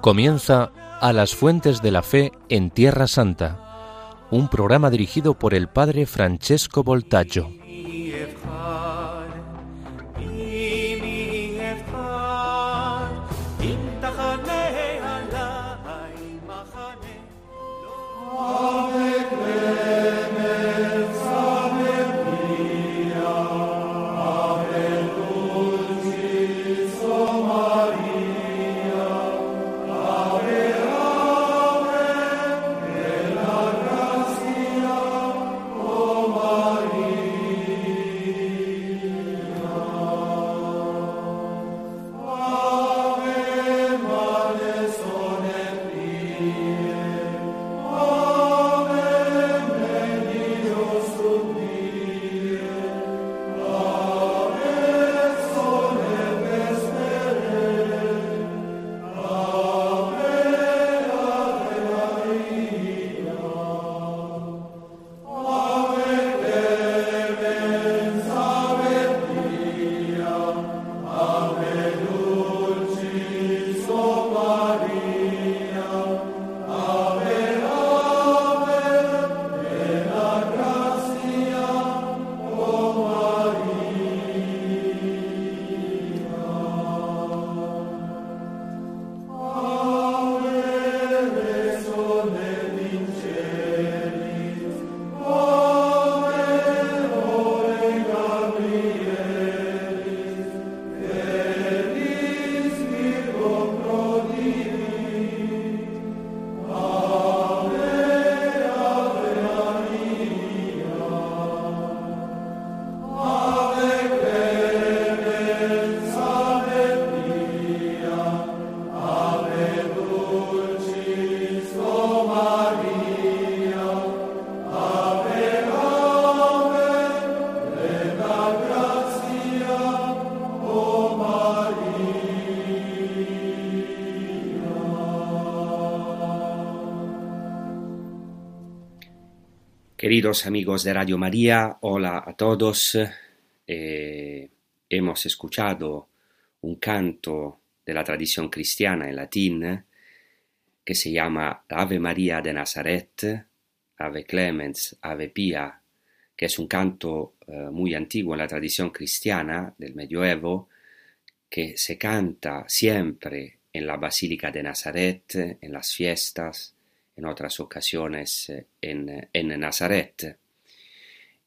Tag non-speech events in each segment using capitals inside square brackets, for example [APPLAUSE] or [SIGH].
Comienza A las Fuentes de la Fe en Tierra Santa, un programa dirigido por el padre Francesco Voltaggio. Queridos amigos de Radio María, hola a todos. Eh, hemos escuchado un canto de la tradición cristiana en latín que se llama Ave María de Nazaret, Ave Clemens, Ave Pia, que es un canto eh, muy antiguo en la tradición cristiana del medioevo que se canta siempre en la Basílica de Nazaret, en las fiestas, en otras ocasiones eh, en, en Nazaret.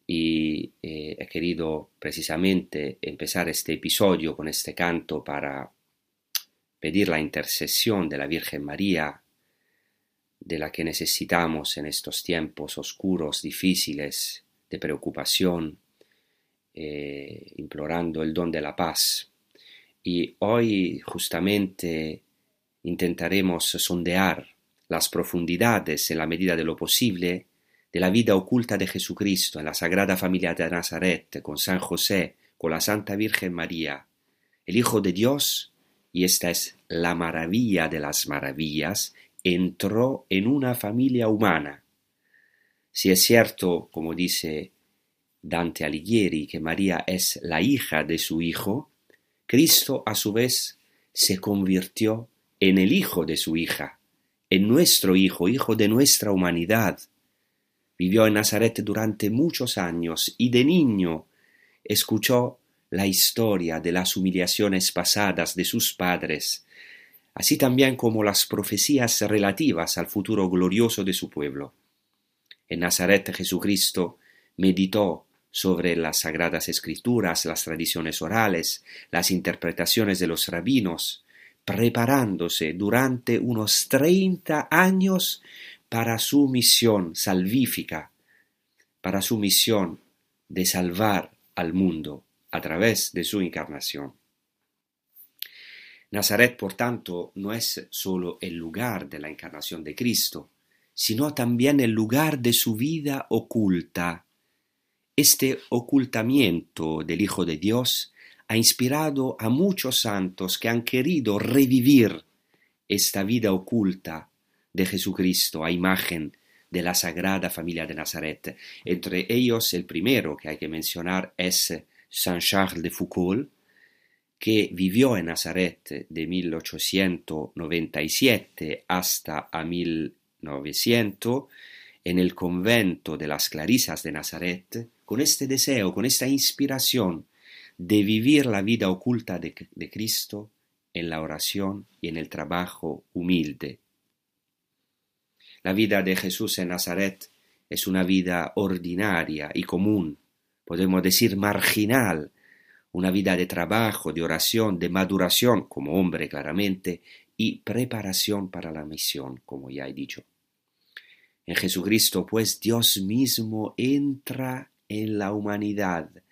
Y eh, he querido precisamente empezar este episodio con este canto para pedir la intercesión de la Virgen María, de la que necesitamos en estos tiempos oscuros, difíciles, de preocupación, eh, implorando el don de la paz. Y hoy justamente intentaremos sondear las profundidades, en la medida de lo posible, de la vida oculta de Jesucristo en la Sagrada Familia de Nazaret, con San José, con la Santa Virgen María, el Hijo de Dios, y esta es la maravilla de las maravillas, entró en una familia humana. Si es cierto, como dice Dante Alighieri, que María es la hija de su Hijo, Cristo a su vez se convirtió en el Hijo de su hija, en nuestro Hijo, Hijo de nuestra humanidad. Vivió en Nazaret durante muchos años y de niño escuchó la historia de las humillaciones pasadas de sus padres, así también como las profecías relativas al futuro glorioso de su pueblo. En Nazaret Jesucristo meditó sobre las sagradas escrituras, las tradiciones orales, las interpretaciones de los rabinos, preparándose durante unos treinta años para su misión salvífica, para su misión de salvar al mundo a través de su encarnación. Nazaret, por tanto, no es sólo el lugar de la encarnación de Cristo, sino también el lugar de su vida oculta. Este ocultamiento del Hijo de Dios ha inspirado a muchos santos que han querido revivir esta vida oculta de Jesucristo a imagen de la Sagrada Familia de Nazaret. Entre ellos, el primero que hay que mencionar es Saint Charles de Foucault, que vivió en Nazaret de 1897 hasta a 1900 en el convento de las Clarisas de Nazaret, con este deseo, con esta inspiración de vivir la vida oculta de, Cristo en la oración y en el trabajo humilde. La vida de Jesús en Nazaret es una vida ordinaria y común, podemos decir marginal, una vida de trabajo, de oración, de maduración como hombre claramente, y preparación para la misión, como ya he dicho. En Jesucristo, pues, Dios mismo entra en la humanidad,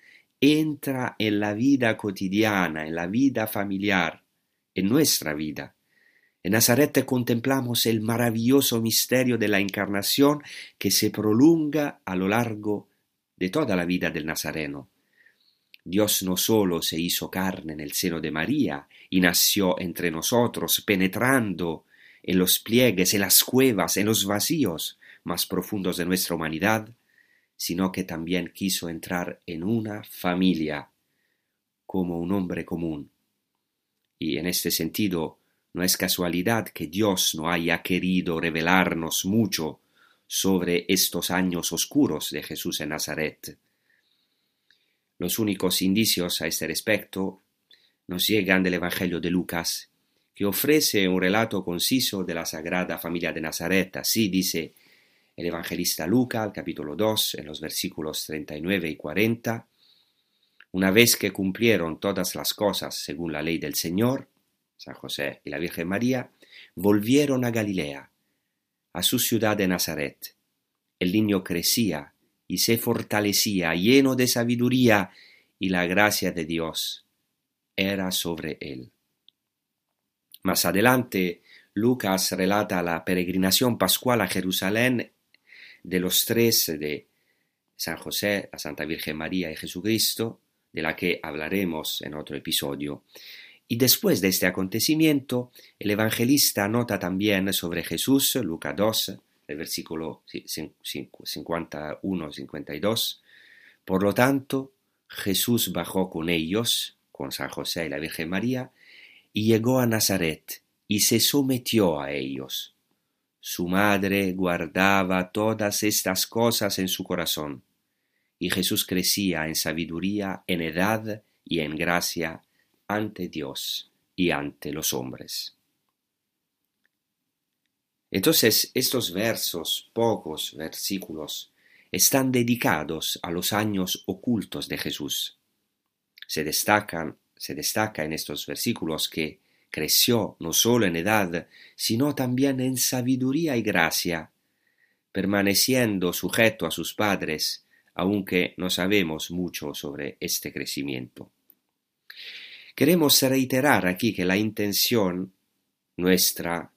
entra en la vida cotidiana, en la vida familiar, en nuestra vida. En Nazaret contemplamos el maravilloso misterio de la encarnación que se prolonga a lo largo de toda la vida del Nazareno. Dios no sólo se hizo carne en el seno de María y nació entre nosotros, penetrando en los pliegues, en las cuevas, en los vacíos más profundos de nuestra humanidad, sino que también quiso entrar en una familia como un hombre común. Y en este sentido, no es casualidad que Dios no haya querido revelarnos mucho sobre estos años oscuros de Jesús en Nazaret. Los únicos indicios a este respecto nos llegan del Evangelio de Lucas, que ofrece un relato conciso de la Sagrada Familia de Nazaret. Así dice el evangelista Lucas, al capítulo 2, en los versículos 39 y 40. Una vez que cumplieron todas las cosas según la ley del Señor, San José y la Virgen María, volvieron a Galilea, a su ciudad de Nazaret. El niño crecía y se fortalecía lleno de sabiduría y la gracia de Dios era sobre él. Más adelante, Lucas relata la peregrinación pascual a Jerusalén de los tres de San José, la Santa Virgen María y Jesucristo, de la que hablaremos en otro episodio. Y después de este acontecimiento, el evangelista nota también sobre Jesús, Lucas 2, el versículo 51-52. Por lo tanto, Jesús bajó con ellos, con San José y la Virgen María, y llegó a Nazaret, y se sometió a ellos. Su madre guardaba todas estas cosas en su corazón, y Jesús crecía en sabiduría, en edad y en gracia ante Dios y ante los hombres. Entonces estos versos, pocos versículos, están dedicados a los años ocultos de Jesús. Se destacan, se destaca en estos versículos que creció no solo en edad, sino también en sabiduría y gracia, permaneciendo sujeto a sus padres, aunque no sabemos mucho sobre este crecimiento. Queremos reiterar aquí que la intención nuestra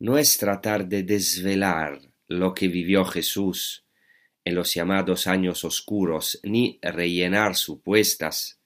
no es tratar de desvelar lo que vivió Jesús en los llamados años oscuros, ni rellenar supuestas,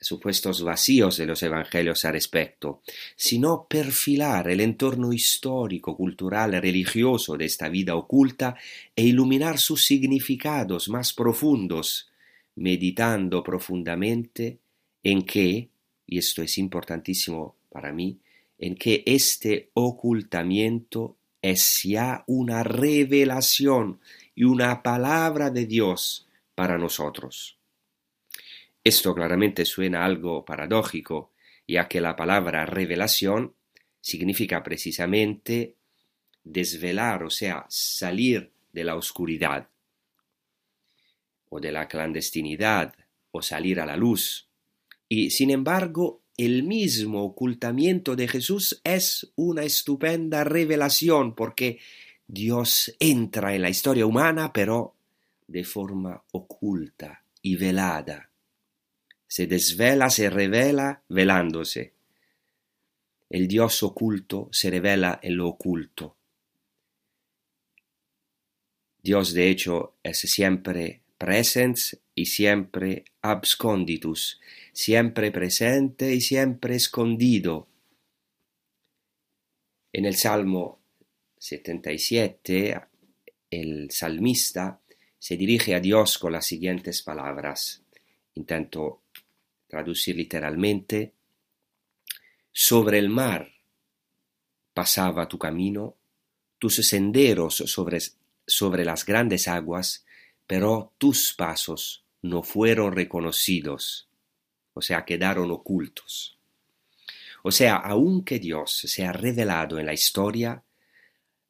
supuestos vacíos de los evangelios al respecto, sino perfilar el entorno histórico, cultural, religioso de esta vida oculta e iluminar sus significados más profundos, meditando profundamente en que, y esto es importantísimo para mí, en que este ocultamiento es ya una revelación y una palabra de Dios para nosotros. Esto claramente suena algo paradójico, ya que la palabra revelación significa precisamente desvelar, o sea, salir de la oscuridad o de la clandestinidad o salir a la luz. Y sin embargo, el mismo ocultamiento de Jesús es una estupenda revelación porque Dios entra en la historia humana pero de forma oculta y velada. Se desvela, se revela velándose. El Dios oculto se revela en lo oculto. Dios de hecho es siempre presens y siempre absconditus, siempre presente y siempre escondido. En el Salmo 77, el salmista se dirige a Dios con las siguientes palabras. Intento traducir literalmente. Sobre el mar pasaba tu camino, tus senderos sobre, sobre las grandes aguas, pero tus pasos no fueron reconocidos, o sea, quedaron ocultos. O sea, aunque Dios se ha revelado en la historia,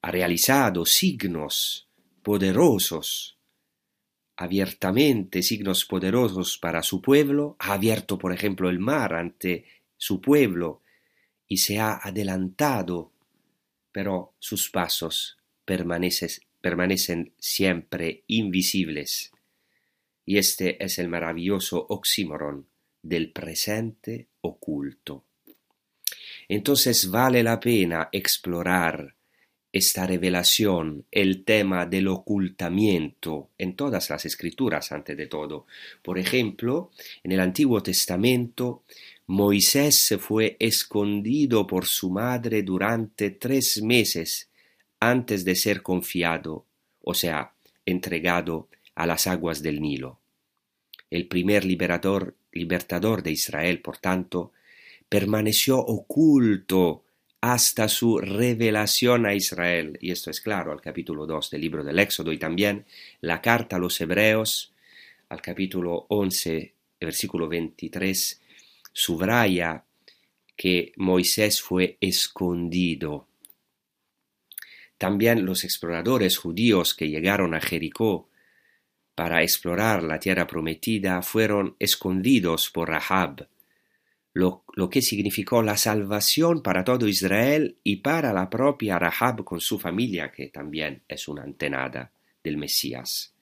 ha realizado signos poderosos, abiertamente signos poderosos para su pueblo, ha abierto, por ejemplo, el mar ante su pueblo y se ha adelantado, pero sus pasos permanecen, permanecen siempre invisibles. Y este es el maravilloso oxímoron del presente oculto. Entonces vale la pena explorar esta revelación, el tema del ocultamiento en todas las escrituras ante de todo. Por ejemplo, en el Antiguo Testamento, Moisés fue escondido por su madre durante tres meses antes de ser confiado, o sea, entregado a las aguas del Nilo. El primer liberador, libertador de Israel, por tanto, permaneció oculto hasta su revelación a Israel. Y esto es claro al capítulo 2 del libro del Éxodo y también la carta a los Hebreos, al capítulo 11, versículo 23, subraya que Moisés fue escondido. También los exploradores judíos que llegaron a Jericó para explorar la tierra prometida fueron escondidos por Rahab, lo, que significó la salvación para todo Israel y para la propia Rahab con su familia, que también es una antenada del Mesías.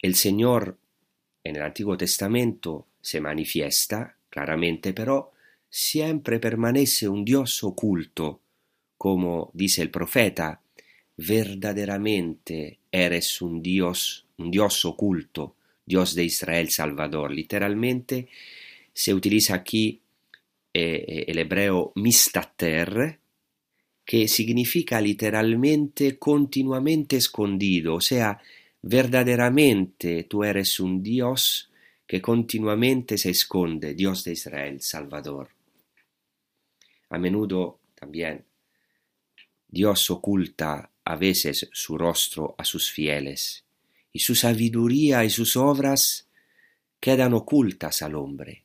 El Señor en el Antiguo Testamento se manifiesta claramente, pero siempre permanece un Dios oculto, como dice el profeta, verdaderamente eres un Dios, un Dios oculto, Dios de Israel Salvador. Literalmente se utiliza aquí eh, eh, el hebreo mistater, que significa literalmente continuamente escondido, o sea, verdaderamente tú eres un Dios que continuamente se esconde, Dios de Israel, Salvador. A menudo también Dios oculta a veces su rostro a sus fieles, y su sabiduría y sus obras quedan ocultas al hombre.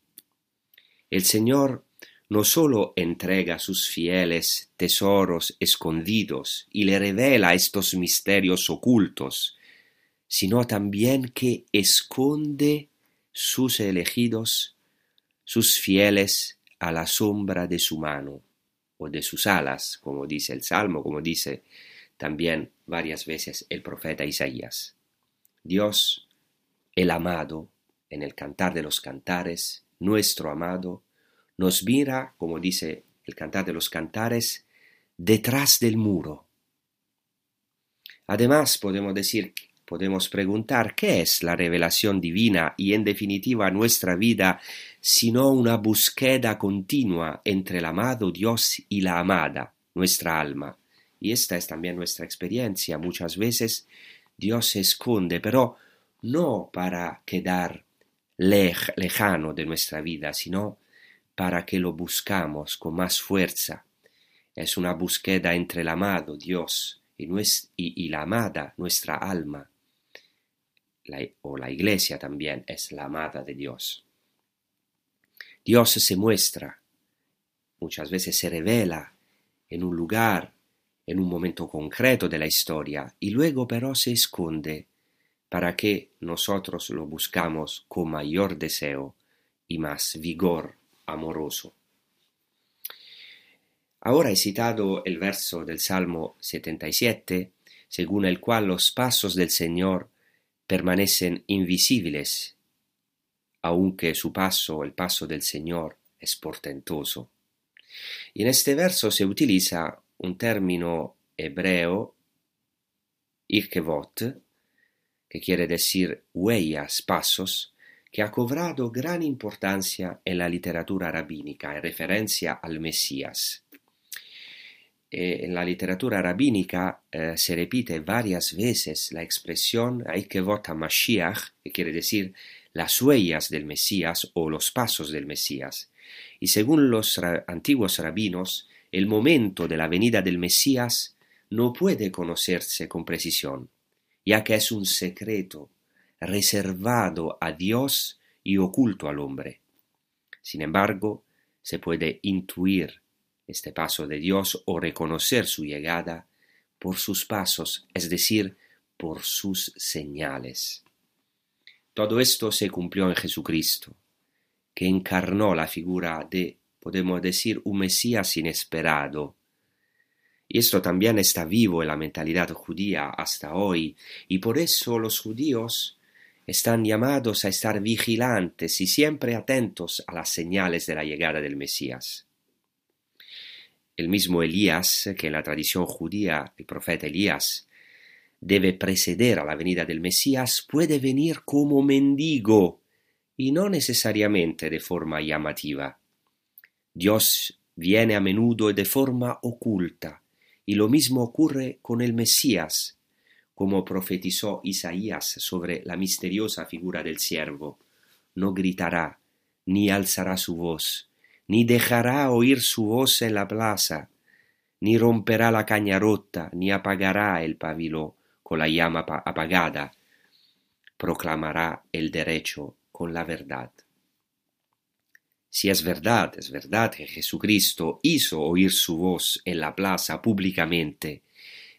El Señor no sólo entrega a sus fieles tesoros escondidos y le revela estos misterios ocultos, sino también que esconde sus elegidos, sus fieles a la sombra de su mano o de sus alas, como dice el Salmo, como dice también varias veces el profeta Isaías. Dios, el amado, en el cantar de los cantares, nuestro amado, nos mira, como dice el cantar de los cantares, detrás del muro. Además, podemos decir, podemos preguntar qué es la revelación divina y en definitiva nuestra vida, sino una búsqueda continua entre el amado Dios y la amada, nuestra alma. Y esta es también nuestra experiencia. Muchas veces Dios se esconde, pero no para quedar lejano de nuestra vida, sino para que lo buscamos con más fuerza. Es una búsqueda entre el amado Dios y, la amada, nuestra alma. o la iglesia también es la amada de Dios. Dios se muestra, muchas veces se revela en un lugar, en un momento concreto de la historia, y luego pero se esconde para que nosotros lo buscamos con mayor deseo y más vigor amoroso. Ahora he citado el verso del Salmo 77, según el cual los pasos del Señor permanecen invisibles, aunque su paso, el paso del Señor, es portentoso. Y en este verso se utiliza un término hebreo, irkevot, que quiere decir huellas, pasos, que ha cobrado gran importancia en la literatura rabínica en referencia al Mesías. eh, en la literatura rabínica eh, se repite varias veces la expresión Aikevot Mashiach, que quiere decir las huellas del Mesías o los pasos del Mesías. Y según los antiguos rabinos, el momento de la venida del Mesías no puede conocerse con precisión, ya que es un secreto reservado a Dios y oculto al hombre. Sin embargo, se puede intuir este paso de Dios o reconocer su llegada por sus pasos, es decir, por sus señales. Todo esto se cumplió en Jesucristo, que encarnó la figura de, podemos decir, un Mesías inesperado. Y esto también está vivo en la mentalidad judía hasta hoy, y por eso los judíos están llamados a estar vigilantes y siempre atentos a las señales de la llegada del Mesías. El mismo Elías, que en la tradición judía, el profeta Elías, debe preceder a la venida del Mesías, puede venir como mendigo y no necesariamente de forma llamativa. Dios viene a menudo de forma oculta, y lo mismo ocurre con el Mesías, como profetizó Isaías sobre la misteriosa figura del siervo. No gritará, ni alzará su voz, ni dejará oír su voz en la plaza, ni romperá la caña rota, ni apagará el pabilo con la llama apagada, proclamará el derecho con la verdad. Si es verdad, es verdad que Jesucristo hizo oír su voz en la plaza públicamente,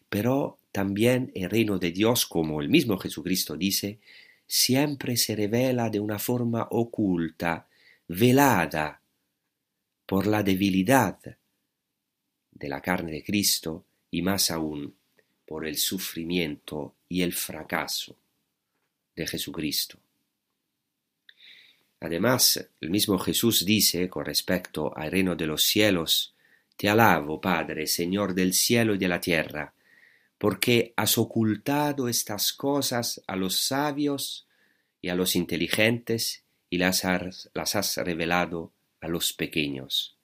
pero también el reino de Dios, como el mismo Jesucristo dice, siempre se revela de una forma oculta, velada, por la debilidad de la carne de Cristo y más aún por el sufrimiento y el fracaso de Jesucristo. Además, el mismo Jesús dice con respecto al reino de los cielos, Te alabo, Padre, Señor del cielo y de la tierra, porque has ocultado estas cosas a los sabios y a los inteligentes y las has, revelado a los pequeños.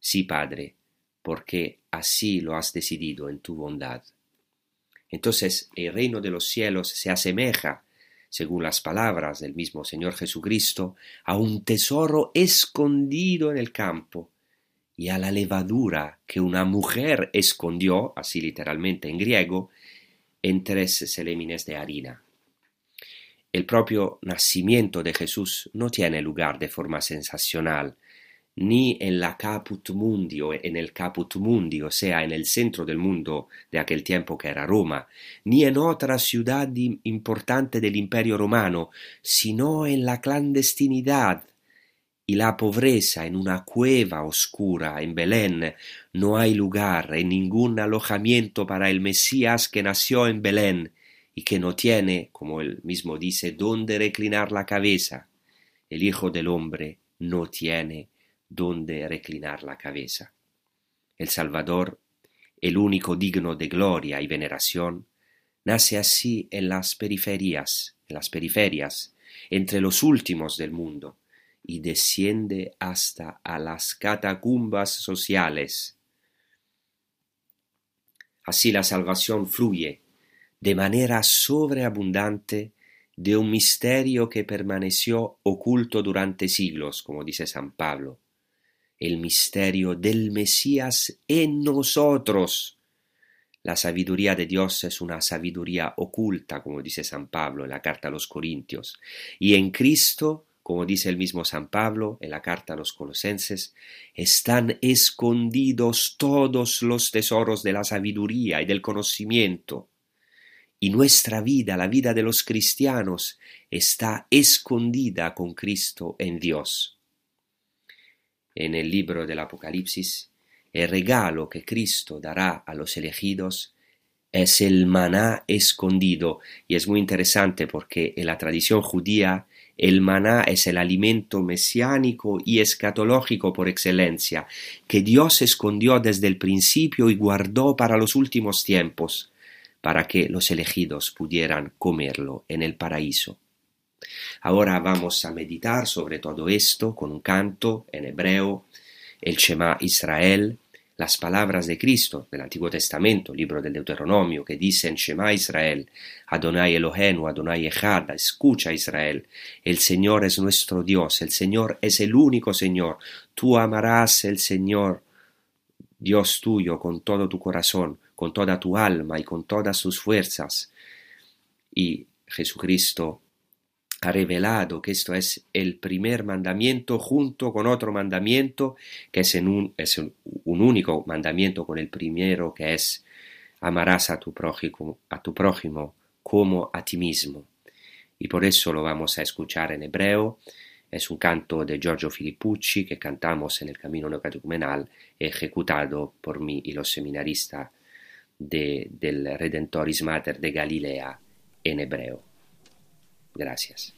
Sí, Padre, porque así lo has decidido en tu bondad. Entonces el reino de los cielos se asemeja, según las palabras del mismo Señor Jesucristo, a un tesoro escondido en el campo y a la levadura que una mujer escondió, así literalmente en griego, en tres selémines de harina. El propio nacimiento de Jesús no tiene lugar de forma sensacional, ni en la caput mundi o en el caput mundi, o sea, en el centro del mundo de aquel tiempo que era Roma, ni en otra ciudad importante del imperio romano, sino en la clandestinidad y la pobreza en una cueva oscura en Belén. No hay lugar en ningún alojamiento para el Mesías que nació en Belén y que no tiene, como él mismo dice, dónde reclinar la cabeza. El Hijo del Hombre no tiene donde reclinar la cabeza. El Salvador, el único digno de gloria y veneración, nace así en las periferias, en las periferias, entre los últimos del mundo, y desciende hasta a las catacumbas sociales. Así la salvación fluye de manera sobreabundante de un misterio que permaneció oculto durante siglos, como dice San Pablo, el misterio del Mesías en nosotros. La sabiduría de Dios es una sabiduría oculta, como dice San Pablo en la carta a los Corintios, y en Cristo, como dice el mismo San Pablo en la carta a los Colosenses, están escondidos todos los tesoros de la sabiduría y del conocimiento. Y nuestra vida, la vida de los cristianos, está escondida con Cristo en Dios en el libro del Apocalipsis, el regalo que Cristo dará a los elegidos es el maná escondido. Y es muy interesante porque en la tradición judía el maná es el alimento mesiánico y escatológico por excelencia, que Dios escondió desde el principio y guardó para los últimos tiempos, para que los elegidos pudieran comerlo en el paraíso. Ahora vamos a meditar sobre todo esto con un canto en hebreo, el Shema Israel, las palabras de Cristo del Antiguo Testamento, libro del Deuteronomio, que dicen Shema Israel, Adonai Elohenu, Adonai Echad, escucha Israel, el Señor es nuestro Dios, el Señor es el único Señor, tú amarás el Señor, Dios tuyo, con todo tu corazón, con toda tu alma y con todas tus fuerzas. Y Jesucristo ha revelado que esto es el primer mandamiento junto con otro mandamiento que es, un, único mandamiento con el primero que es amarás a tu, prójimo, a tu prójimo como a ti mismo. Y por eso lo vamos a escuchar en hebreo. Es un canto de Giorgio Filippucci que cantamos en el Camino Neocatecumenal, ejecutado por mí y los seminaristas de, del Redentoris Mater de Galilea en hebreo. Gracias.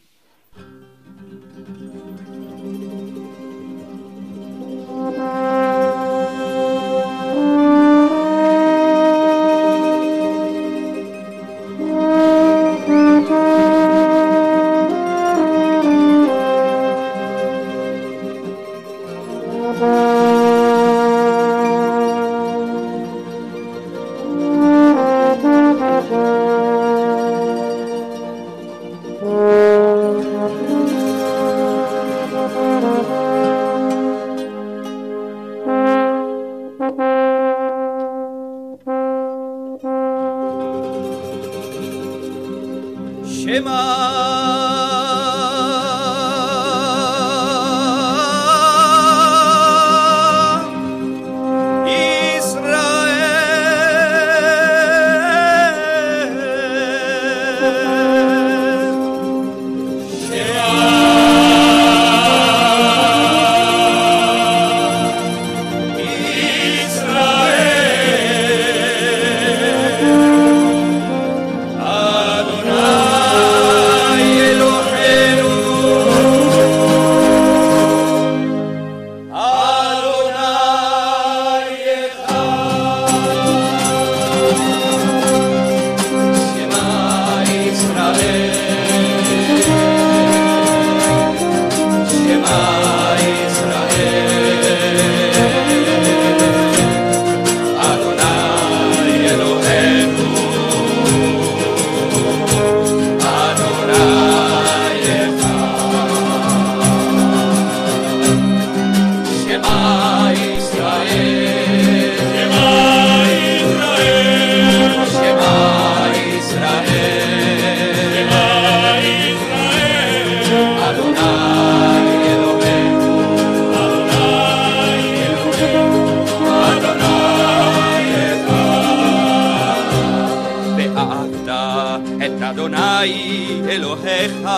אלוהיך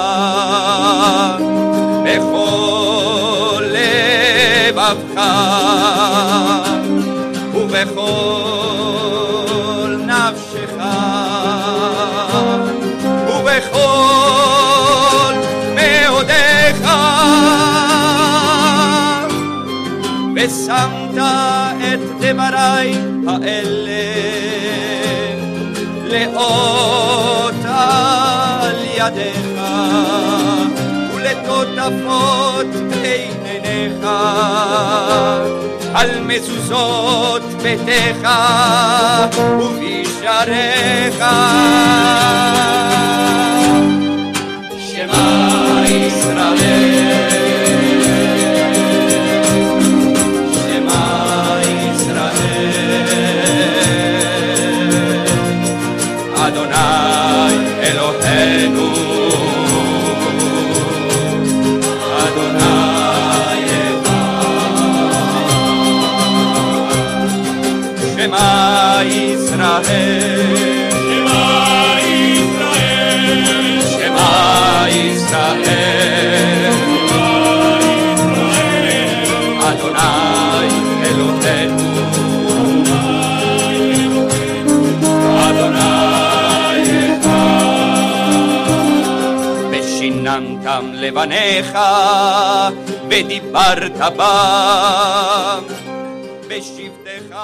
בכל לבבך ובכל נפשך ובכל מאודיך ושמת את דברי האלה לאור ידיך, ולטוטפות בין עיניך, על מזוזות ביתך ובשעריך. שמע ישראל Adonai Eloheinu Adonai Echad ושיננתם לבניך ודיברת בם בשבתך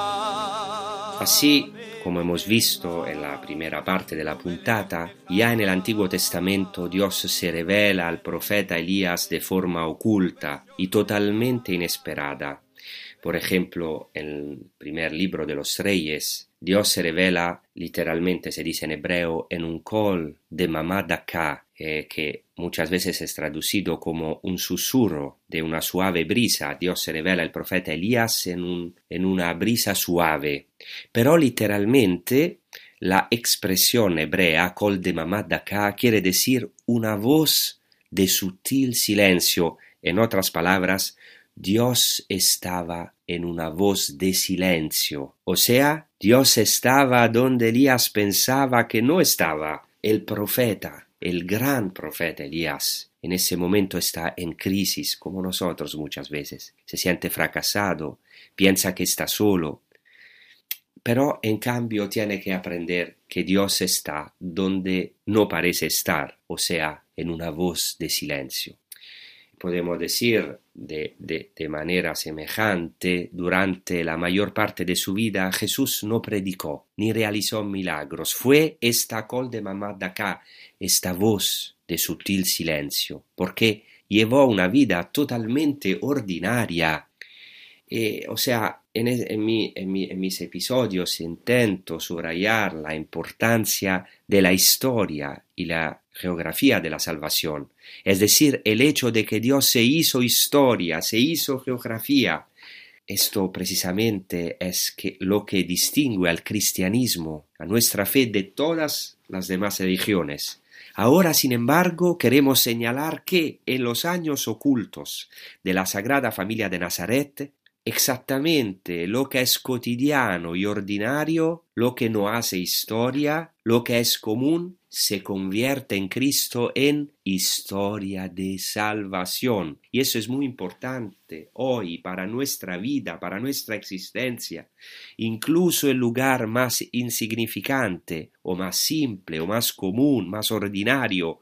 Así como hemos visto en la primera parte de la puntata, ya en el Antiguo Testamento Dios se revela al profeta Elías de forma oculta y totalmente inesperada. Por ejemplo, en el primer libro de los reyes, Dios se revela literalmente, se dice en hebreo, en un col de mamá d'acá, eh, que muchas veces es traducido como un susurro de una suave brisa. Dios se revela al profeta Elías en, un, en una brisa suave. Pero literalmente la expresión hebrea col de mamá d'acá quiere decir una voz de sutil silencio. En otras palabras, Dios estaba en una voz de silencio, o sea, Dios estaba donde Elías pensaba que no estaba. El profeta, el gran profeta Elías, en ese momento está en crisis, como nosotros muchas veces. Se siente fracasado, piensa que está solo, pero en cambio tiene que aprender que Dios está donde no parece estar, o sea, en una voz de silencio podemos decir de, manera semejante, durante la mayor parte de su vida Jesús no predicó ni realizó milagros. Fue esta col de mamá de acá, esta voz de sutil silencio, porque llevó una vida totalmente ordinaria. Eh, o sea, en, mi, en, en mis episodios intento subrayar la importancia de la historia y la geografía de la salvación, es decir, el hecho de que Dios se hizo historia, se hizo geografía. Esto precisamente es lo que distingue al cristianismo, a nuestra fe de todas las demás religiones. Ahora, sin embargo, queremos señalar que en los años ocultos de la Sagrada Familia de Nazaret, exactamente lo que es cotidiano y ordinario, lo que no hace historia, lo que es común, se convierte en Cristo en historia de salvación. Y eso es muy importante hoy para nuestra vida, para nuestra existencia. Incluso el lugar más insignificante o más simple o más común, más ordinario,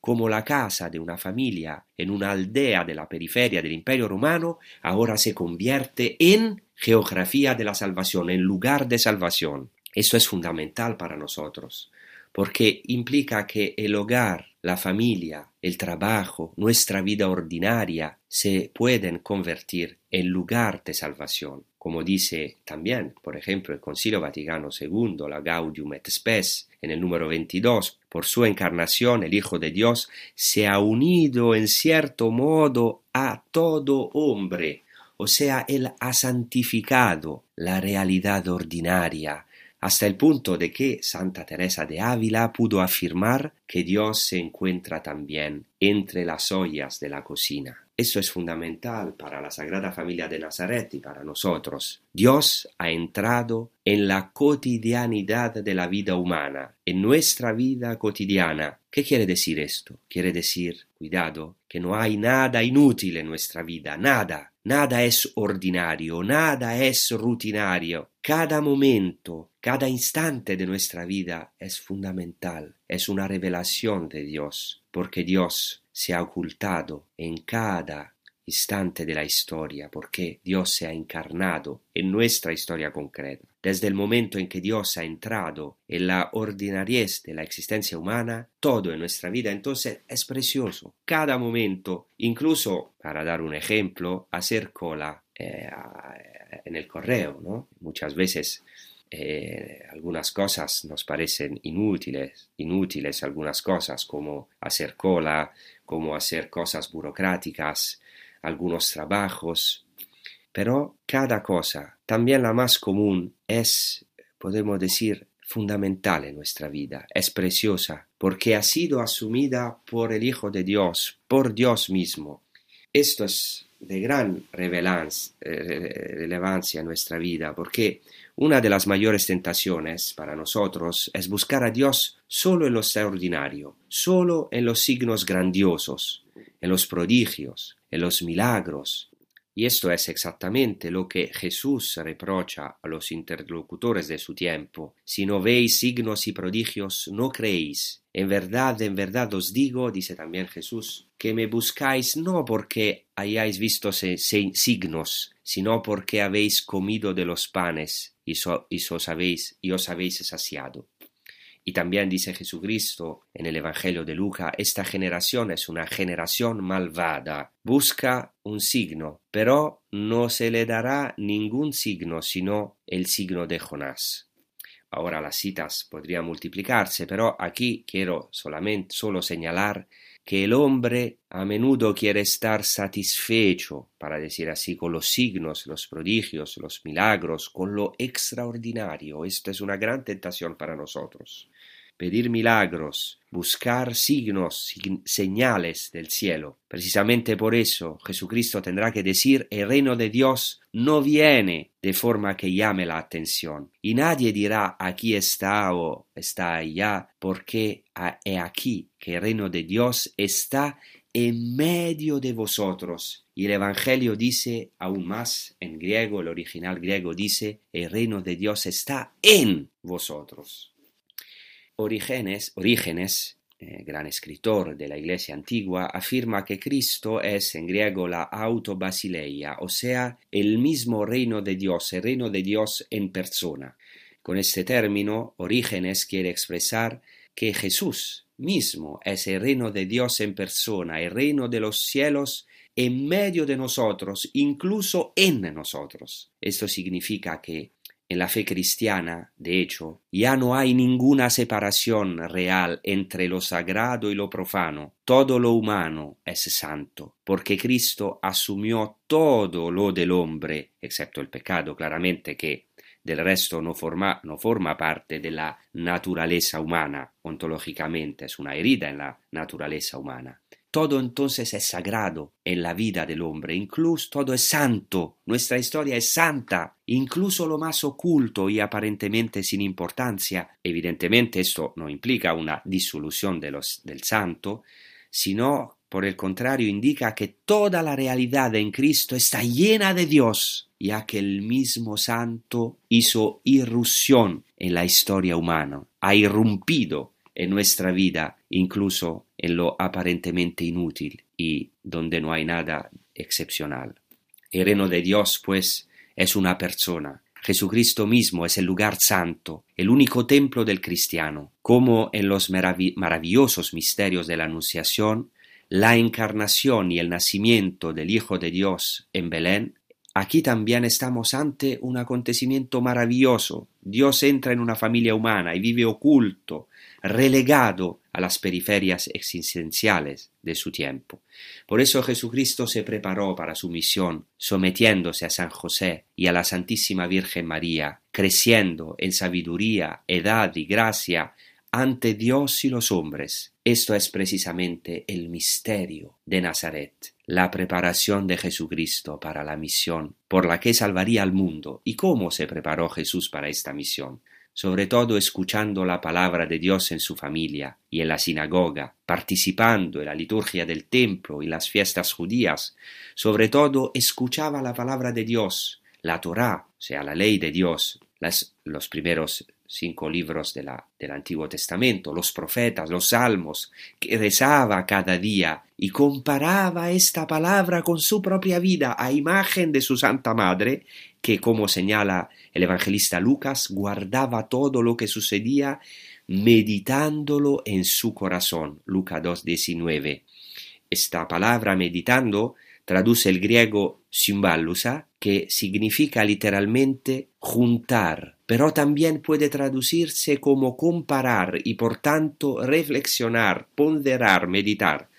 como la casa de una familia en una aldea de la periferia del Imperio Romano, ahora se convierte en geografía de la salvación, en lugar de salvación. Esto es fundamental para nosotros porque implica que el hogar, la familia, el trabajo, nuestra vida ordinaria se pueden convertir en lugar de salvación. Como dice también, por ejemplo, el Concilio Vaticano II, la Gaudium et Spes, en el número 22, por su encarnación el Hijo de Dios se ha unido en cierto modo a todo hombre, o sea, Él ha santificado la realidad ordinaria, hasta el punto de que Santa Teresa de Ávila pudo afirmar que Dios se encuentra también entre las ollas de la cocina. Esto es fundamental para la Sagrada Familia de Nazaret y para nosotros. Dios ha entrado en la cotidianidad de la vida humana, en nuestra vida cotidiana. ¿Qué quiere decir esto? Quiere decir, cuidado, que no hay nada inútil en nuestra vida, nada. Nada es ordinario, nada es rutinario. Cada momento, cada instante de nuestra vida es fundamental, es una revelación de Dios, porque Dios se ha ocultado en cada instante de la historia, porque Dios se ha encarnado en nuestra historia concreta. Desde el momento en que Dios ha entrado en la ordinariez de la existencia humana, todo en nuestra vida entonces es precioso. Cada momento, incluso, para dar un ejemplo, hacer cola eh, en el correo, ¿no? Muchas veces eh, algunas cosas nos parecen inútiles, inútiles algunas cosas como hacer cola, como hacer cosas burocráticas, algunos trabajos, pero cada cosa, también la más común, es, podemos decir, fundamental en nuestra vida, es preciosa, porque ha sido asumida por el Hijo de Dios, por Dios mismo. Esto es de gran eh, relevancia en nuestra vida, porque una de las mayores tentaciones para nosotros es buscar a Dios solo en lo extraordinario, solo en los signos grandiosos, en los prodigios, en los milagros. Y esto es exactamente lo que Jesús reprocha a los interlocutores de su tiempo. Si no veis signos y prodigios, no creéis. En verdad, en verdad os digo, dice también Jesús, que me buscáis no porque hayáis visto signos, sino porque habéis comido de los panes y, os habéis, saciado. Y también dice Jesucristo en el Evangelio de Lucas, esta generación es una generación malvada, busca un signo, pero no se le dará ningún signo sino el signo de Jonás. Ahora las citas podrían multiplicarse, pero aquí quiero solamente solo señalar que el hombre a menudo quiere estar satisfecho, para decir así, con los signos, los prodigios, los milagros, con lo extraordinario. Esto es una gran tentación para nosotros pedir milagros, buscar signos, señales del cielo. Precisamente por eso Jesucristo tendrá que decir el reino de Dios no viene de forma que llame la atención. Y nadie dirá aquí está o está allá, porque he aquí que el reino de Dios está en medio de vosotros. Y el Evangelio dice aún más en griego, el original griego dice, el reino de Dios está en vosotros. Orígenes, Orígenes eh, gran escritor de la Iglesia antigua, afirma que Cristo es en griego la autobasileia, o sea, el mismo reino de Dios, el reino de Dios en persona. Con este término, Orígenes quiere expresar que Jesús mismo es el reino de Dios en persona, el reino de los cielos en medio de nosotros, incluso en nosotros. Esto significa que en la fe cristiana, de hecho, ya no hay ninguna separación real entre lo sagrado y lo profano. Todo lo humano es santo, porque Cristo asumió todo lo del hombre, excepto el pecado, claramente que del resto no forma, no forma parte de la naturaleza humana, ontológicamente, es una herida en la naturaleza humana. Todo entonces es sagrado en la vida del hombre, incluso todo es santo, nuestra historia es santa, incluso lo más oculto y aparentemente sin importancia. Evidentemente esto no implica una disolución de los, del santo, sino por el contrario indica que toda la realidad en Cristo está llena de Dios, ya que el mismo santo hizo irrupción en la historia humana, ha irrumpido en nuestra vida, incluso en lo aparentemente inútil y donde no hay nada excepcional. El reino de Dios, pues, es una persona. Jesucristo mismo es el lugar santo, el único templo del cristiano, como en los maravillosos misterios de la Anunciación, la encarnación y el nacimiento del Hijo de Dios en Belén, aquí también estamos ante un acontecimiento maravilloso. Dios entra en una familia humana y vive oculto, relegado a las periferias existenciales de su tiempo. Por eso Jesucristo se preparó para su misión, sometiéndose a San José y a la Santísima Virgen María, creciendo en sabiduría, edad y gracia ante Dios y los hombres. Esto es precisamente el misterio de Nazaret, la preparación de Jesucristo para la misión por la que salvaría al mundo. ¿Y cómo se preparó Jesús para esta misión? Sobre todo escuchando la palabra de Dios en su familia y en la sinagoga, participando en la liturgia del templo y las fiestas judías, sobre todo escuchaba la palabra de Dios, la Torá, o sea, la ley de Dios, los primeros cinco libros de la, del Antiguo Testamento, los profetas, los salmos, que rezaba cada día y comparaba esta palabra con su propia vida a imagen de su Santa Madre, que, como señala el evangelista Lucas, guardaba todo lo que sucedía meditándolo en su corazón. Lucas 2.19. Esta palabra meditando traduce el griego symballusa, que significa literalmente juntar, pero también puede traducirse como comparar y por tanto reflexionar, ponderar, meditar.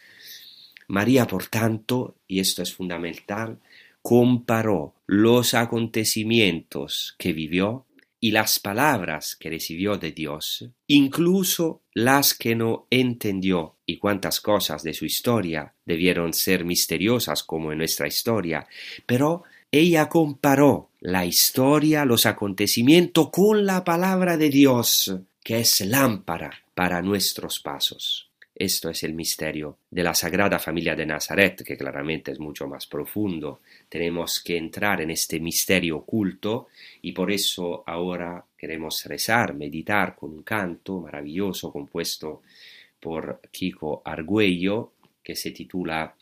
María, por tanto, y esto es fundamental, comparó los acontecimientos que vivió y las palabras que recibió de Dios, incluso las que no entendió, y cuántas cosas de su historia debieron ser misteriosas como en nuestra historia, pero ella comparó la historia, los acontecimientos con la palabra de Dios, que es lámpara para nuestros pasos. Esto es el misterio de la Sagrada Familia de Nazaret, que claramente es mucho más profundo. Tenemos que entrar en este misterio oculto y por eso ahora queremos rezar, meditar con un canto maravilloso compuesto por Kiko Argüello que se titula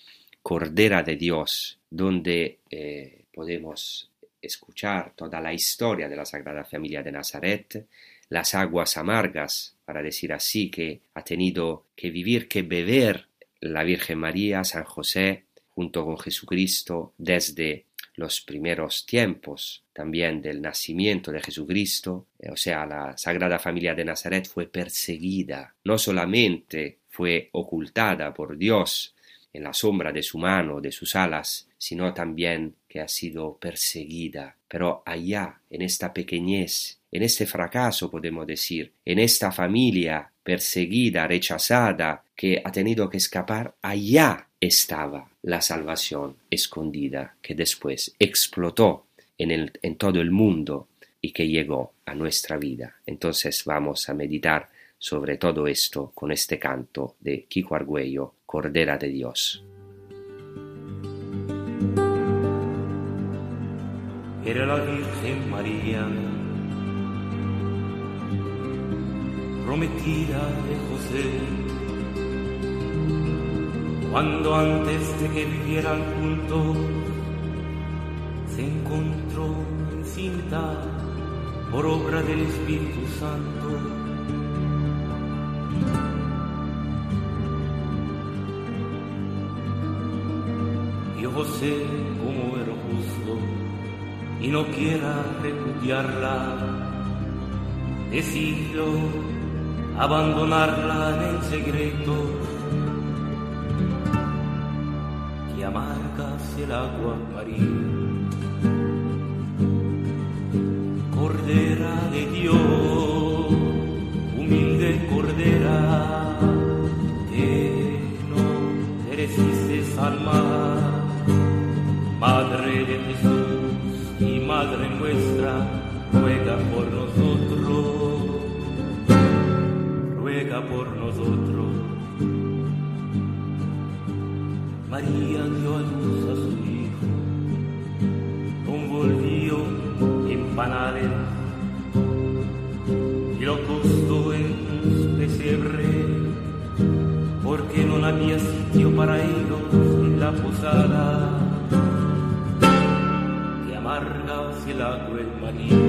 Cordera de Dios, donde eh, podemos escuchar toda la historia de la Sagrada Familia de Nazaret, las aguas amargas, para decir así, que ha tenido que vivir, que beber la Virgen María, San José, junto con Jesucristo, desde los primeros tiempos también del nacimiento de Jesucristo, eh, o sea, la Sagrada Familia de Nazaret fue perseguida, no solamente fue ocultada por Dios en la sombra de su mano, de sus alas, sino también que ha sido perseguida. Pero allá, en esta pequeñez, en este fracaso, podemos decir, en esta familia perseguida, rechazada, que ha tenido que escapar, allá estaba la salvación escondida que después explotó en, en todo el mundo y que llegó a nuestra vida. Entonces vamos a meditar sobre todo esto con este canto de Kiko Argüello, Cordera de Dios. Era la Virgen María, prometida de José cuando antes de que vivieran juntos se encontró encinta por obra del Espíritu Santo. Y José, como era y no quiera repudiarla, decidió abandonarla en el secreto. El agua maría. Cordera de Dios, María dio a luz a su hijo, convolvió en panales y lo costó en un pesebre, porque no había sitio para ellos en la posada. Que amarga el agua el María.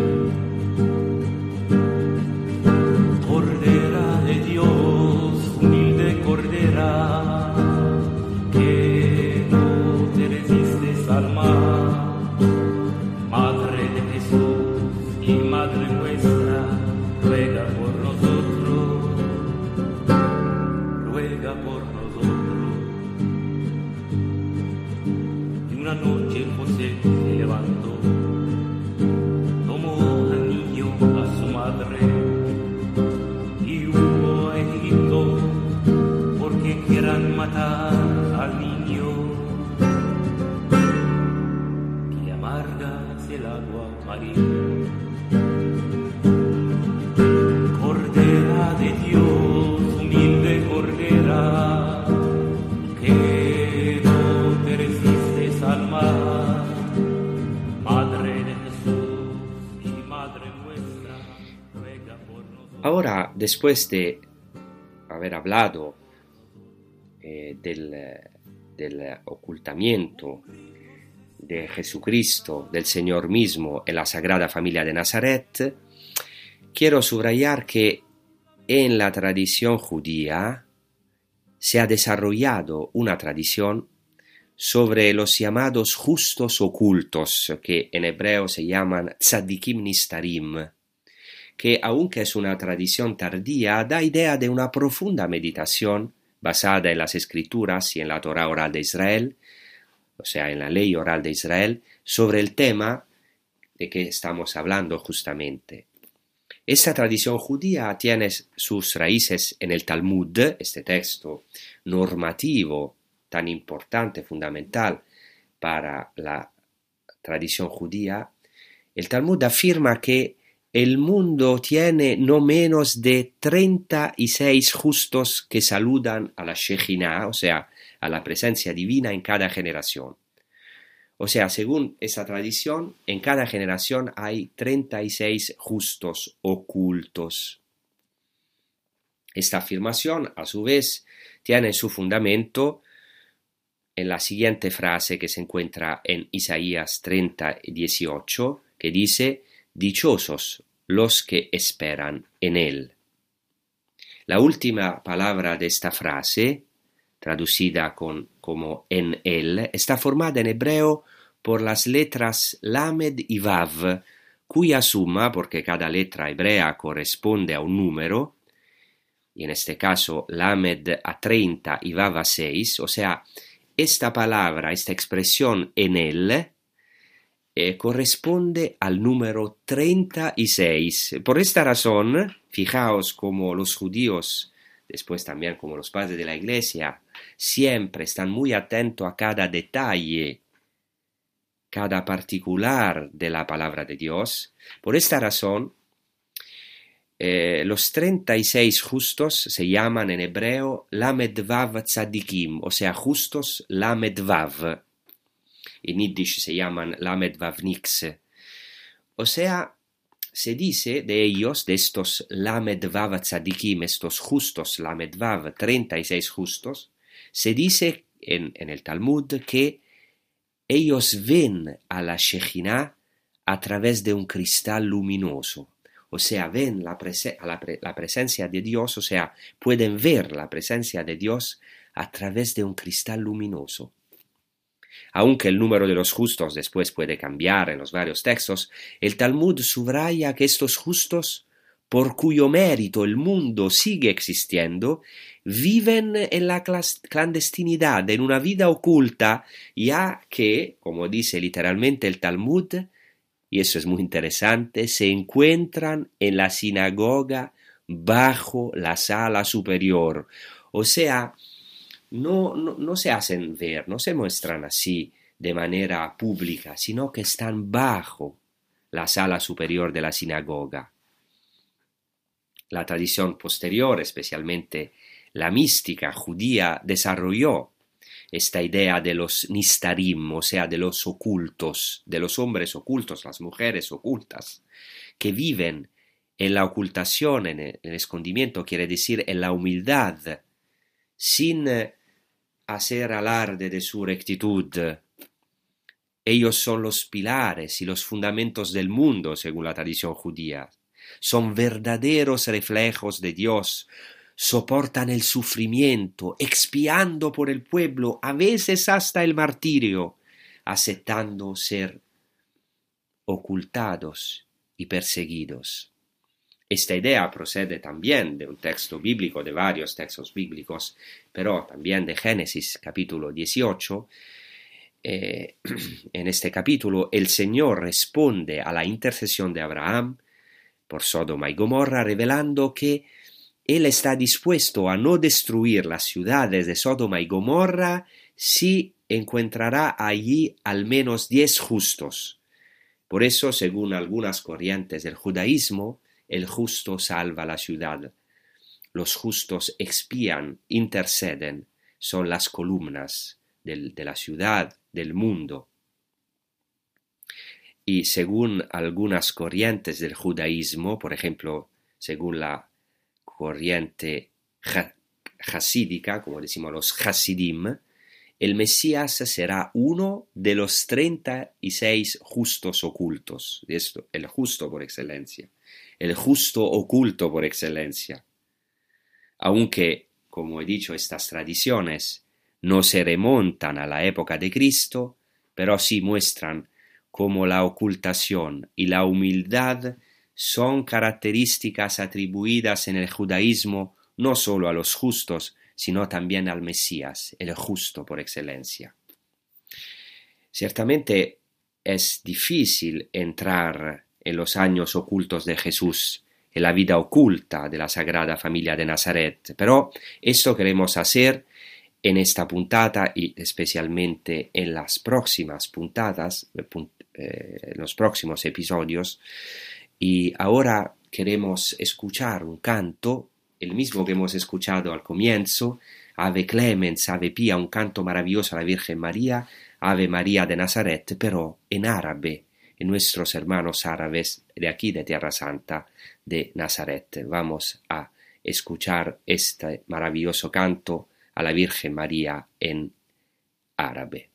Después de haber hablado eh, del, ocultamiento de Jesucristo, del Señor mismo en la Sagrada Familia de Nazaret, quiero subrayar que en la tradición judía se ha desarrollado una tradición sobre los llamados justos ocultos, que en hebreo se llaman tzadikim nistarim, que aunque es una tradición tardía, da idea de una profunda meditación basada en las escrituras y en la Torah oral de Israel, o sea, en la ley oral de Israel, sobre el tema de que estamos hablando justamente. Esta tradición judía tiene sus raíces en el Talmud, este texto normativo tan importante, fundamental para la tradición judía. El Talmud afirma que el mundo tiene no menos de treinta y seis justos que saludan a la Shejina, o sea, a la presencia divina en cada generación. O sea, según esa tradición, en cada generación hay treinta y seis justos ocultos. Esta afirmación, a su vez, tiene su fundamento en la siguiente frase que se encuentra en Isaías 30 y 18, que dice, Dichosos los que esperan en Él. La última palabra de esta frase, traducida con, como en Él, está formada en hebreo por las letras Lamed y Vav, cuya suma, porque cada letra hebrea corresponde a un número, y en este caso Lamed a 30 y Vav a 6, o sea, esta palabra, esta expresión en él, eh, corresponde al número 36. Por esta razón, fijaos como los judíos, después también como los padres de la iglesia, siempre están muy atentos a cada detalle cada particular de la palabra de Dios. Por esta razón, eh, los 36 justos se llaman en hebreo Lamedvav Tzadikim, o sea, justos Lamedvav. En Yiddish se llaman Lamedvavniks. O sea, se dice de ellos, de estos Lamedvav Tzadikim, estos justos Lamedvav, 36 justos, se dice en, en el Talmud que ellos ven a la Shekhinah a través de un cristal luminoso. O sea, ven la, la, presencia de Dios, o sea, pueden ver la presencia de Dios a través de un cristal luminoso. Aunque el número de los justos después puede cambiar en los varios textos, el Talmud subraya que estos justos por cuyo mérito el mundo sigue existiendo, viven en la clandestinidad, en una vida oculta, ya que, como dice literalmente el Talmud, y eso es muy interesante, se encuentran en la sinagoga bajo la sala superior. O sea, no, no, no se hacen ver, no se muestran así de manera pública, sino que están bajo la sala superior de la sinagoga. La tradición posterior, especialmente la mística judía, desarrolló esta idea de los nistarim, o sea, de los ocultos, de los hombres ocultos, las mujeres ocultas, que viven en la ocultación, en el, escondimiento, quiere decir en la humildad, sin hacer alarde de su rectitud. Ellos son los pilares y los fundamentos del mundo, según la tradición judía son verdaderos reflejos de Dios, soportan el sufrimiento, expiando por el pueblo, a veces hasta el martirio, aceptando ser ocultados y perseguidos. Esta idea procede también de un texto bíblico, de varios textos bíblicos, pero también de Génesis capítulo 18. Eh, [CLEARS THROAT] en este capítulo el Señor responde a la intercesión de Abraham por Sodoma y Gomorra, revelando que él está dispuesto a no destruir las ciudades de Sodoma y Gomorra si encontrará allí al menos diez justos. Por eso, según algunas corrientes del judaísmo, el justo salva la ciudad. Los justos expían, interceden, son las columnas de la ciudad, del mundo. Y según algunas corrientes del judaísmo, por ejemplo, según la corriente hasídica, como decimos los hasidim, el Mesías será uno de los treinta y seis justos ocultos, esto, el justo por excelencia, el justo oculto por excelencia. Aunque, como he dicho, estas tradiciones no se remontan a la época de Cristo, pero sí muestran como la ocultación y la humildad son características atribuidas en el judaísmo no solo a los justos, sino también al Mesías, el justo por excelencia. Ciertamente es difícil entrar en los años ocultos de Jesús, en la vida oculta de la Sagrada Familia de Nazaret, pero esto queremos hacer en esta puntata y especialmente en las próximas puntadas, eh, en los próximos episodios. Y ahora queremos escuchar un canto, el mismo que hemos escuchado al comienzo, Ave Clemens, Ave Pía, un canto maravilloso a la Virgen María, Ave María de Nazaret, pero en árabe, en nuestros hermanos árabes de aquí de Tierra Santa de Nazaret. Vamos a escuchar este maravilloso canto a la Virgen María en árabe.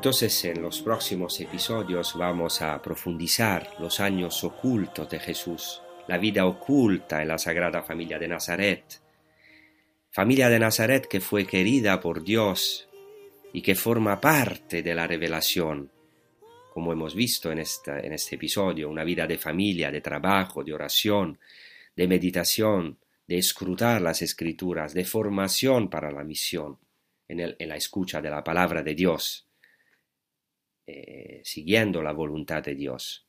Entonces en los próximos episodios vamos a profundizar los años ocultos de Jesús, la vida oculta en la Sagrada Familia de Nazaret, familia de Nazaret que fue querida por Dios y que forma parte de la revelación, como hemos visto en, este episodio, una vida de familia, de trabajo, de oración, de meditación, de escrutar las escrituras, de formación para la misión, en la escucha de la palabra de Dios eh, siguiendo la voluntad de Dios.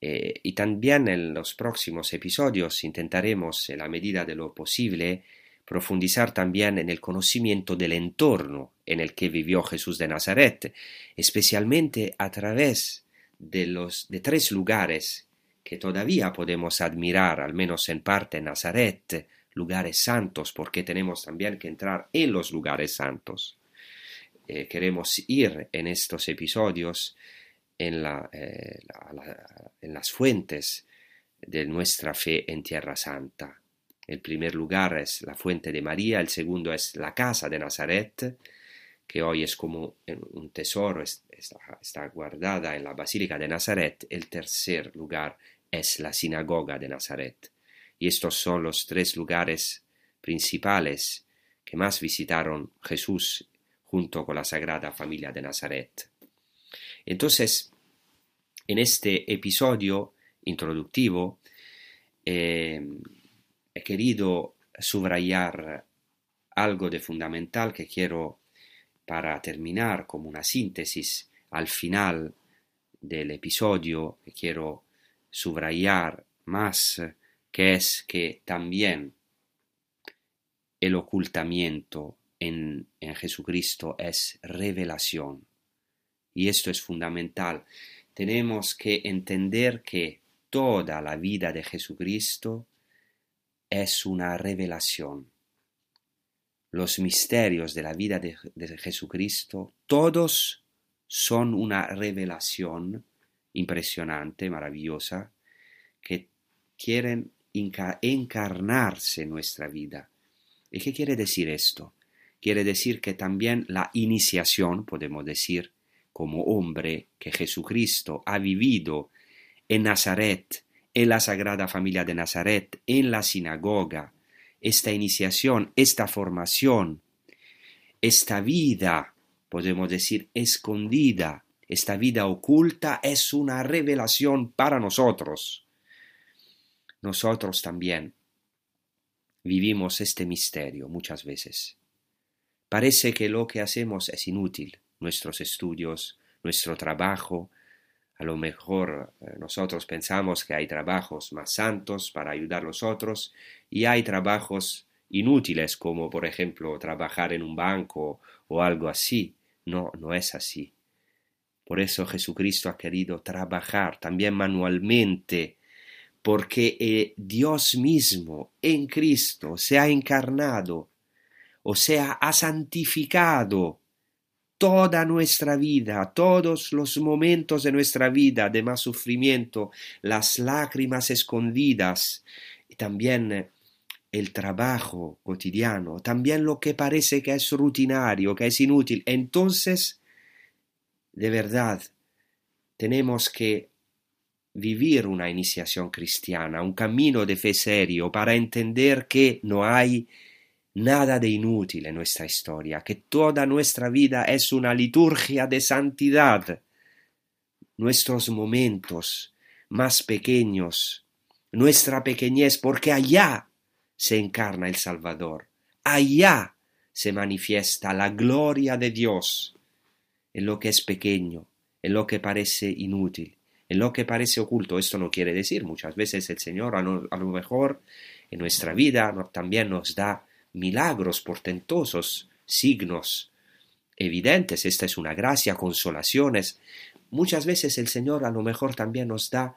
Eh, y también en los próximos episodios intentaremos, en la medida de lo posible, profundizar también en el conocimiento del entorno en el que vivió Jesús de Nazaret, especialmente a través de los de tres lugares que todavía podemos admirar, al menos en parte Nazaret, lugares santos, porque tenemos también que entrar en los lugares santos. Eh, queremos ir en estos episodios eh, en las fuentes de nuestra fe en Tierra Santa. El primer lugar es la fuente de María, el segundo es la casa de Nazaret, que hoy es como un tesoro, está, guardada en la Basílica de Nazaret. El tercer lugar es la sinagoga de Nazaret. Y estos son los tres lugares principales que más visitaron Jesús junto con la Sagrada Familia de Nazaret. Entonces, en este episodio introductivo, eh, he querido subrayar algo de fundamental que quiero para terminar como una síntesis al final del episodio que quiero subrayar más que es que también el ocultamiento en, Jesucristo es revelación. Y esto es fundamental. Tenemos que entender que toda la vida de Jesucristo es una revelación. Los misterios de la vida de, Jesucristo, todos son una revelación impresionante, maravillosa, que quieren encarnarse en nuestra vida. ¿Y qué quiere decir esto? Quiere decir que también la iniciación, podemos decir, como hombre que Jesucristo ha vivido en Nazaret, en la Sagrada Familia de Nazaret, en la sinagoga, esta iniciación, esta formación, esta vida, podemos decir, escondida, esta vida oculta es una revelación para nosotros. Nosotros también vivimos este misterio muchas veces. Parece que lo que hacemos es inútil, nuestros estudios, nuestro trabajo. A lo mejor eh, nosotros pensamos que hay trabajos más santos para ayudar a los otros y hay trabajos inútiles como por ejemplo trabajar en un banco o algo así. No, no es así. Por eso Jesucristo ha querido trabajar también manualmente, porque eh, Dios mismo en Cristo se ha encarnado o sea, ha santificado toda nuestra vida, todos los momentos de nuestra vida de más sufrimiento, las lágrimas escondidas, y también el trabajo cotidiano, también lo que parece que es rutinario, que es inútil. Entonces, de verdad, tenemos que vivir una iniciación cristiana, un camino de fe serio para entender que no hay nada de inútil en nuestra historia, que toda nuestra vida es una liturgia de santidad. Nuestros momentos más pequeños, nuestra pequeñez, porque allá se encarna el Salvador, allá se manifiesta la gloria de Dios en lo que es pequeño, en lo que parece inútil, en lo que parece oculto. Esto no quiere decir muchas veces el Señor a lo, mejor en nuestra vida también nos da milagros portentosos, signos evidentes. Esta es una gracia, consolaciones. Muchas veces el Señor a lo mejor también nos da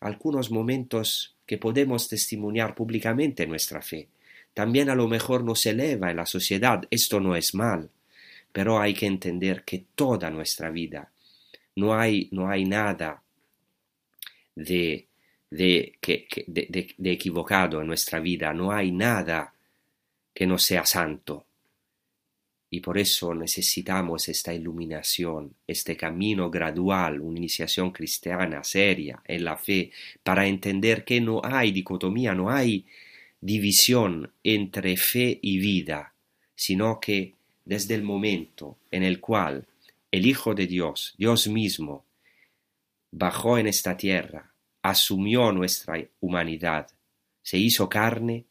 algunos momentos que podemos testimoniar públicamente nuestra fe. También a lo mejor nos eleva en la sociedad. Esto no es mal, pero hay que entender que toda nuestra vida no hay, no hay nada de, de, de equivocado en nuestra vida, no hay nada que no sea santo. Y por eso necesitamos esta iluminación, este camino gradual, una iniciación cristiana seria en la fe, para entender que no hay dicotomía, no hay división entre fe y vida, sino que desde el momento en el cual el Hijo de Dios, Dios mismo, bajó en esta tierra, asumió nuestra humanidad, se hizo carne,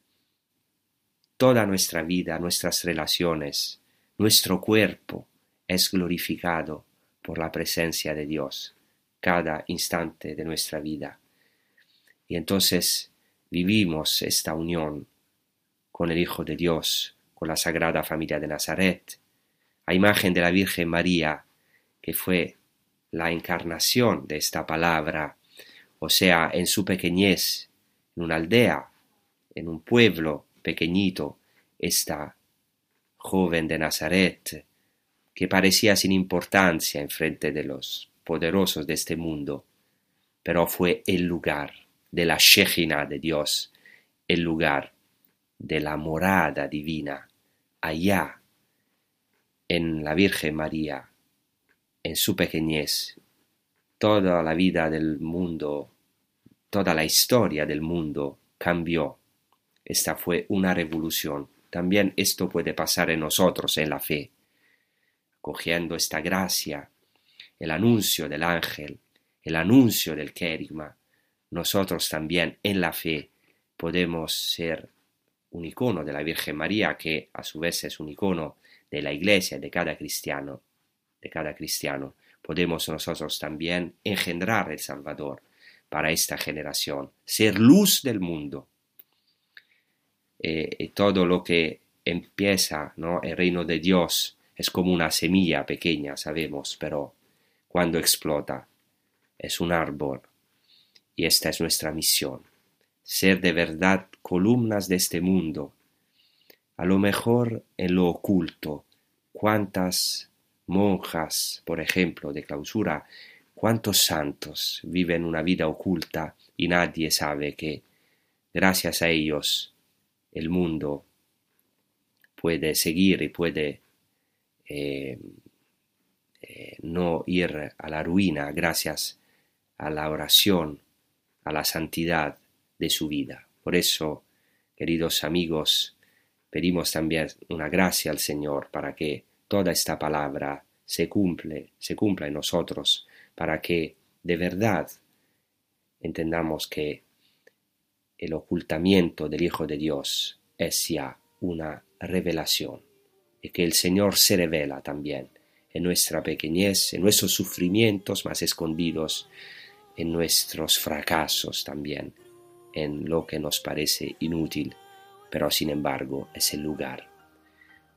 toda nuestra vida, nuestras relaciones, nuestro cuerpo es glorificado por la presencia de Dios cada instante de nuestra vida. Y entonces vivimos esta unión con el Hijo de Dios, con la Sagrada Familia de Nazaret, a imagen de la Virgen María, que fue la encarnación de esta palabra, o sea, en su pequeñez, en una aldea, en un pueblo pequeñito, esta joven de Nazaret, que parecía sin importancia en frente de los poderosos de este mundo, pero fue el lugar de la Shejina de Dios, el lugar de la morada divina, allá en la Virgen María, en su pequeñez, toda la vida del mundo, toda la historia del mundo cambió. Esta fue una revolución. También esto puede pasar en nosotros en la fe, cogiendo esta gracia, el anuncio del ángel, el anuncio del querigma, nosotros también en la fe podemos ser un icono de la Virgen María, que a su vez es un icono de la Iglesia, de cada cristiano, de cada cristiano. Podemos nosotros también engendrar el Salvador para esta generación, ser luz del mundo. Eh, todo lo que empieza, ¿no? El reino de Dios es como una semilla pequeña, sabemos, pero cuando explota es un árbol y esta es nuestra misión, ser de verdad columnas de este mundo, a lo mejor en lo oculto, cuántas monjas, por ejemplo, de clausura, cuántos santos viven una vida oculta y nadie sabe que gracias a ellos el mundo puede seguir y puede eh, eh, no ir a la ruina gracias a la oración a la santidad de su vida. Por eso, queridos amigos, pedimos también una gracia al Señor para que toda esta palabra se cumple, se cumpla en nosotros, para que de verdad entendamos que el ocultamiento del Hijo de Dios es ya una revelación y que el Señor se revela también en nuestra pequeñez, en nuestros sufrimientos más escondidos, en nuestros fracasos también, en lo que nos parece inútil, pero sin embargo es el lugar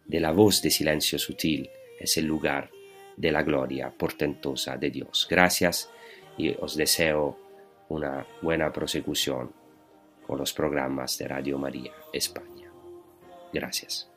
de la voz de silencio sutil, es el lugar de la gloria portentosa de Dios. Gracias y os deseo una buena prosecución con los programas de Radio María España. Gracias.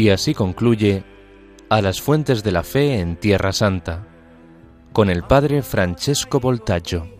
Y así concluye A las fuentes de la fe en Tierra Santa, con el padre Francesco Voltaggio.